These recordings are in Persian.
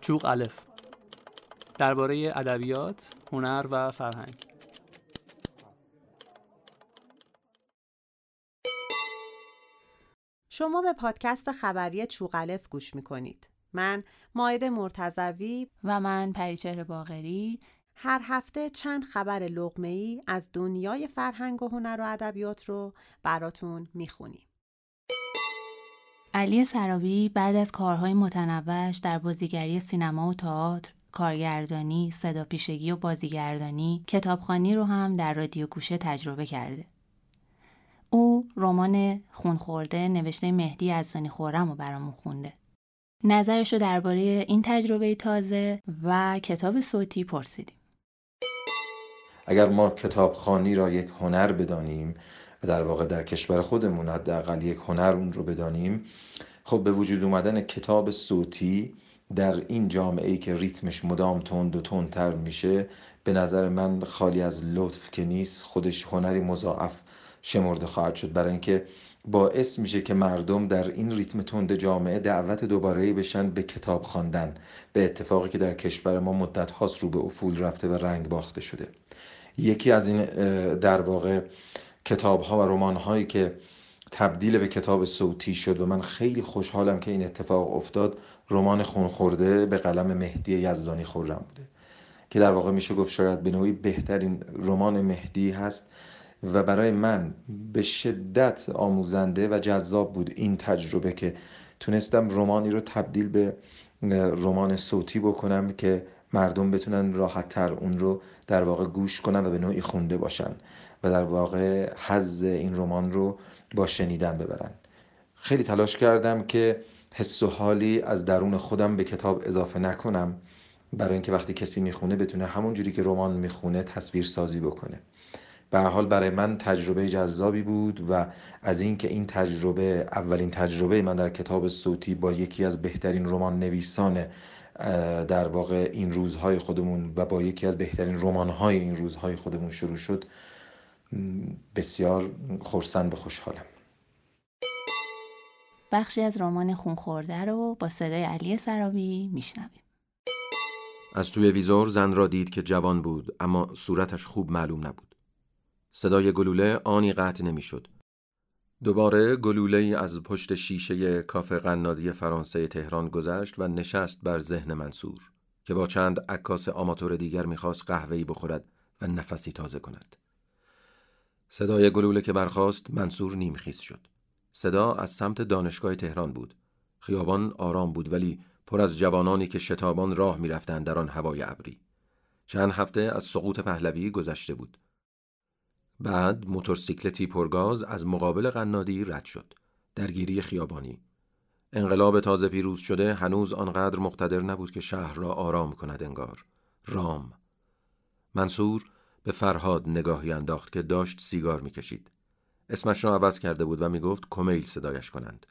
چوق الف درباره ادبیات، هنر و فرهنگ شما به پادکست خبری چوغلف گوش می‌کنید. من ماید مرتزوی و من پریچهر باغری هر هفته چند خبر لغمه ای از دنیای فرهنگ و هنر و ادبیات رو براتون می‌خونیم. علی سرابی بعد از کارهای متنوعش در بازیگری سینما و تئاتر، کارگردانی، صدا پیشگی و بازیگردانی، کتابخانی رو هم در رادیو گوشه تجربه کرده. او رمان خونخورده نوشته مهدی ازانی خورم رو برامون خونده. نظرش رو درباره این تجربه تازه و کتاب صوتی پرسیدیم. اگر ما کتابخانی را یک هنر بدانیم در واقع در کشور خودمون حداقل یک هنر اون رو بدانیم خب به وجود اومدن کتاب صوتی در این جامعه ای که ریتمش مدام تند و تندتر میشه به نظر من خالی از لطف که نیست خودش هنری مضاعف شمرده خواهد شد. برای اینکه باعث میشه که مردم در این ریتم تند جامعه دعوت دوباره بشن به کتاب خواندن. به اتفاقی که در کشور ما مدت هاست رو به افول رفته و رنگ باخته شده. یکی از این در واقع کتاب ها و رمان هایی که تبدیل به کتاب صوتی شد و من خیلی خوشحالم که این اتفاق افتاد رمان خونخورده به قلم مهدی یزدانی خورم بوده که در واقع میشه گفت شاید به نوعی بهترین رمان مهدی هست و برای من به شدت آموزنده و جذاب بود این تجربه که تونستم رومانی رو تبدیل به رمان صوتی بکنم که مردم بتونن راحت تر اون رو در واقع گوش کنن و به نوعی خونده باشن و در واقع حز این رمان رو با شنیدن ببرن. خیلی تلاش کردم که حس و حالی از درون خودم به کتاب اضافه نکنم برای اینکه وقتی کسی می‌خونه بتونه همون جوری که رمان می‌خونه تصویر سازی بکنه. به حال برای من تجربه جذابی بود و از اینکه این تجربه اولین تجربه من در کتاب صوتی با یکی از بهترین رمان نویسان در واقع این روزهای خودمون و با یکی از بهترین رمانهای این روزهای خودمون شروع شد. بسیار خورسند و خوشحالم. بخشی از رمان خونخورده رو با صدای علی سرابی میشنویم. از توی ویزور زن را دید که جوان بود اما صورتش خوب معلوم نبود. صدای گلوله آنی قطع نمی‌شد. دوباره گلوله از پشت شیشه کافه قنادی فرانسه تهران گذشت و نشست بر ذهن منصور که با چند عکاس آماتور دیگر می‌خواست قهوه‌ای بخورد و نفسی تازه کند. صدای گلوله که برخاست منصور نیمخیز شد. صدا از سمت دانشگاه تهران بود. خیابان آرام بود ولی پر از جوانانی که شتابان راه می‌رفتند در آن هوای ابری. چند هفته از سقوط پهلوی گذشته بود. بعد موتورسیکلتی پرگاز از مقابل قنادی رد شد. درگیری خیابانی. انقلاب تازه پیروز شده هنوز آنقدر مقتدر نبود که شهر را آرام کند انگار. رام. منصور به فرهاد نگاهی انداخت که داشت سیگار می‌کشید. اسمش را عوض کرده بود و می‌گفت کمیل صدایش کنند.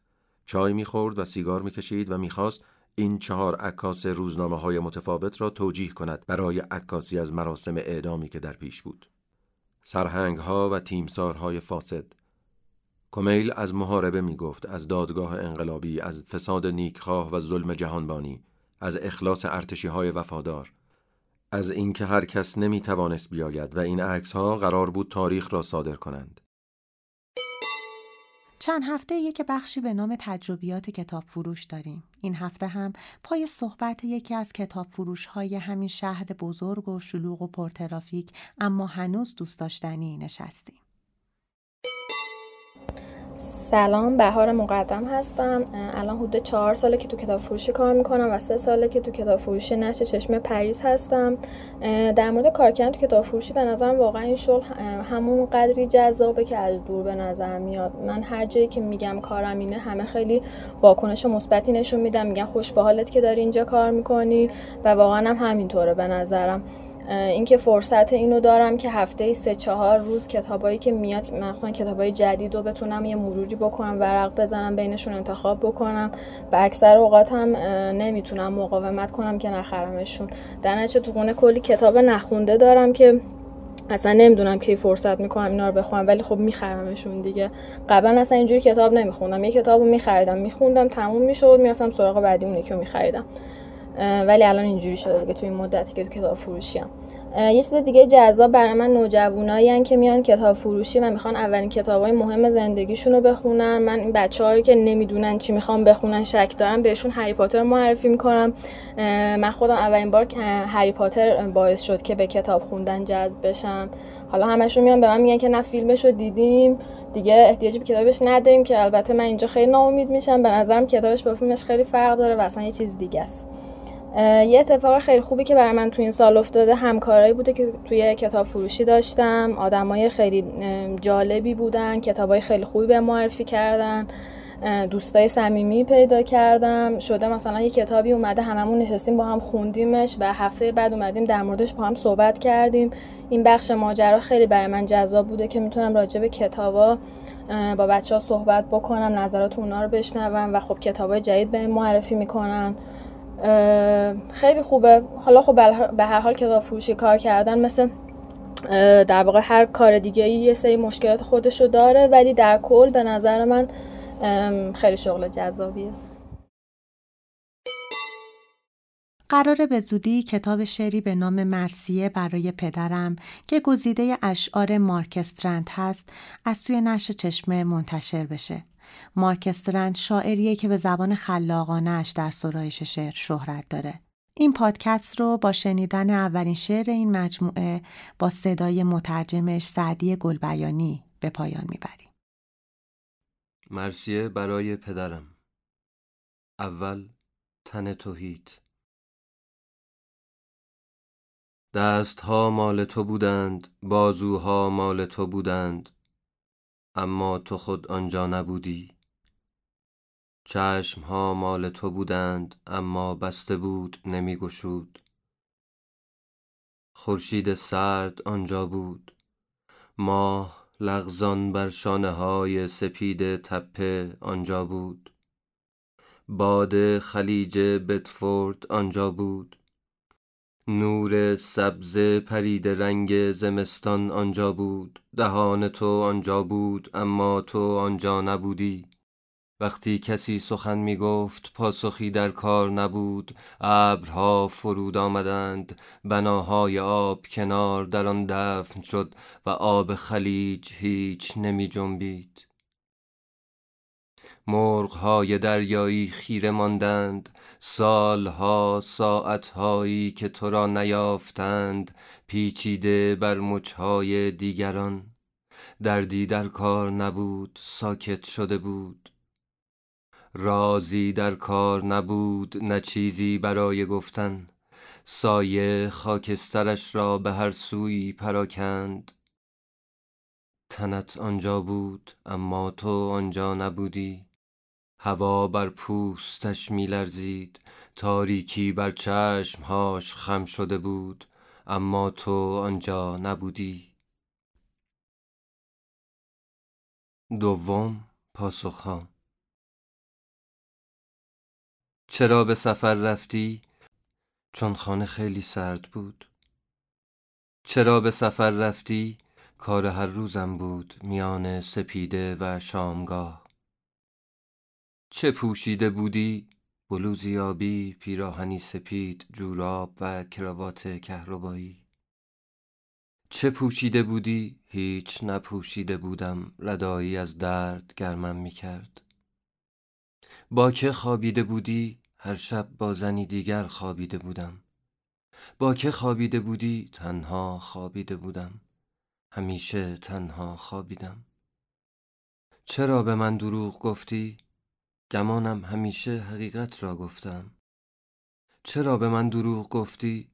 چای می‌خورد و سیگار می‌کشید و می‌خواست این چهار عکاس روزنامه های متفاوت را توجیه کند برای عکاسی از مراسم اعدامی که در پیش بود. سرهنگ ها و تیمسارهای فاسد. کمیل از محاربه می گفت از دادگاه انقلابی از فساد نیکخواه و ظلم جهانبانی از اخلاص ارتشی های وفادار. از اینکه هر کس نمی توانست بیاید و این عکس ها قرار بود تاریخ را صادر کنند. چند هفته یک بخشی به نام تجربیات کتاب فروش داریم. این هفته هم پای صحبت یکی از کتاب فروش های همین شهر بزرگ و شلوغ و پرترافیک اما هنوز دوست داشتنی نشستیم. سلام بهار مقدم هستم. الان حدود چهار ساله که تو کتاب فروشی کار می‌کنم و سه ساله که تو کتاب فروشی نشر چشم پریز هستم. در مورد کار کردن تو کتاب فروشی به نظرم واقعا این شغل همون قدری جذابه که از دور به نظر میاد. من هر جایی که میگم کارم اینه همه خیلی واکنش مثبتی نشون میدم میگن خوش به حالت که داری اینجا کار می‌کنی و واقعا هم همینطوره به نظرم. اینکه فرصت اینو دارم که هفته سه چهار روز کتابایی که میاد مثلا کتابای جدید رو بتونم یه مروری بکنم ورق بزنم بینشون انتخاب بکنم و اکثر اوقات هم نمی‌تونم مقاومت کنم که نخرمشون. در نتیجه تو خونه کلی کتاب نخونده دارم که اصلا نمی‌دونم کی فرصت می‌کنم اینا رو بخونم ولی خب میخرمشون دیگه. قبلا اصلا اینجوری کتاب نمیخوندم. یه کتابو میخریدم میخوندم تموم می‌شد می‌رفتم سراغ بعدی اون یکی رو میخریدم. ولی الان اینجوری شده دیگه توی این مدتی که تو کتاب فروشی هم. یه چیز دیگه جذاب برای من نوجوانایی که میان کتاب فروشی و می‌خوان اولین کتابای مهم زندگیشون رو بخونن. من این بچه‌هایی که نمی‌دونن چی می‌خوان بخونن شک دارم بهشون هری پاتر معرفی می‌کنم. من خودم اولین بار که هری پاتر باعث شد که به کتاب خوندن جذب بشم. حالا همشون میان به من میگن که نه فیلمش رو دیدیم. دیگه احتیاجی به کتابش نداریم که. البته من اینجا خیلی ناامید میشم. به نظرم کتابش با فیلمش خیلی فرق داره و اصلا یه چیز دیگه است یه اتفاق خیلی خوبی که برای من تو این سال افتاده همکارایی بوده که توی کتاب فروشی داشتم. آدمای خیلی جالبی بودن کتابای خیلی خوبی به معرفی کردن دوستای صمیمی پیدا کردم. شده مثلا یه کتابی اومده هممون نشستیم با هم خوندیمش و هفته بعد اومدیم در موردش با هم صحبت کردیم. این بخش ماجرا خیلی برای من جذاب بوده که می‌تونم راجع به کتابا با بچه ها صحبت بکنم نظرات اونا رو بشنوم و خب کتابای جدید به معرفی می‌کنن. خیلی خوبه حالا خب به هر حال کتاب فروشی کار کردن مثل در واقع هر کار دیگه یه سری مشکلات خودشو داره ولی در کل به نظر من خیلی شغل جذابیه قراره به زودی کتاب شعری به نام مرسیه برای پدرم که گزیده اشعار مارکسترند هست از سوی نشر چشمه منتشر بشه. مارکسترند شاعریه که به زبان خلاقانش در سرایش شعر شهرت داره. این پادکست رو با شنیدن اولین شعر این مجموعه با صدای مترجمش سعدی گلبیانی به پایان می‌بریم. مرسیه برای پدرم اول تن توهیت دستها مال تو بودند بازوها مال تو بودند اما تو خود آنجا نبودی. چشمها مال تو بودند اما بسته بود نمی گشود. خورشید سرد آنجا بود. ماه لغزان بر شانه های سپید تپه آنجا بود. باد خلیج بتفورد آنجا بود. نور سبز پرید رنگ زمستان آنجا بود. دهان تو آنجا بود اما تو آنجا نبودی. وقتی کسی سخن می گفت پاسخی در کار نبود. ابرها فرود آمدند بناهای آب کنار در آن دفن شد و آب خلیج هیچ نمی جنبید مرغهای دریایی خیره ماندند. سالها ساعتهایی که تو را نیافتند پیچیده بر مچهای دیگران. دردی در کار نبود ساکت شده بود. رازی در کار نبود نه چیزی برای گفتن. سایه خاکسترش را به هر سوی پراکند. تنت آنجا بود اما تو آنجا نبودی. هوا بر پوستش میلرزید. تاریکی بر چشمهاش خم شده بود. اما تو آنجا نبودی. دوم پاسخها. چرا به سفر رفتی؟ چون خانه خیلی سرد بود. چرا به سفر رفتی؟ کار هر روزم بود میان سپیده و شامگاه. چه پوشیده بودی؟ بلوزی آبی، پیراهنی سپید، جوراب و کراوات کهربایی چه پوشیده بودی؟ هیچ نپوشیده بودم ردایی از درد گرمم می کرد با که خوابیده بودی؟ هر شب با زنی دیگر خوابیده بودم با که خوابیده بودی؟ تنها خوابیده بودم همیشه تنها خوابیدم چرا به من دروغ گفتی؟ گمانم همیشه حقیقت را گفتم چرا به من دروغ گفتی؟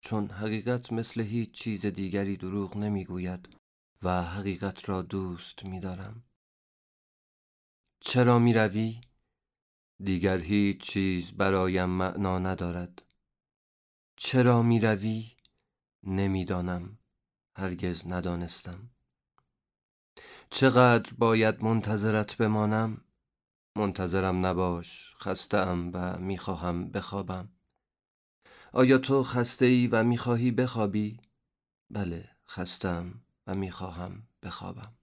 چون حقیقت مثل هیچ چیز دیگری دروغ نمی‌گوید و حقیقت را دوست میدارم چرا می روی؟ دیگر هیچ چیز برایم معنا ندارد چرا می روی؟ نمی‌دانم هرگز ندانستم چقدر باید منتظرت بمانم؟ منتظرم نباش خستم و می‌خواهم بخوابم آیا تو خسته ای و می‌خواهی بخوابی؟ بله خستم و می‌خواهم بخوابم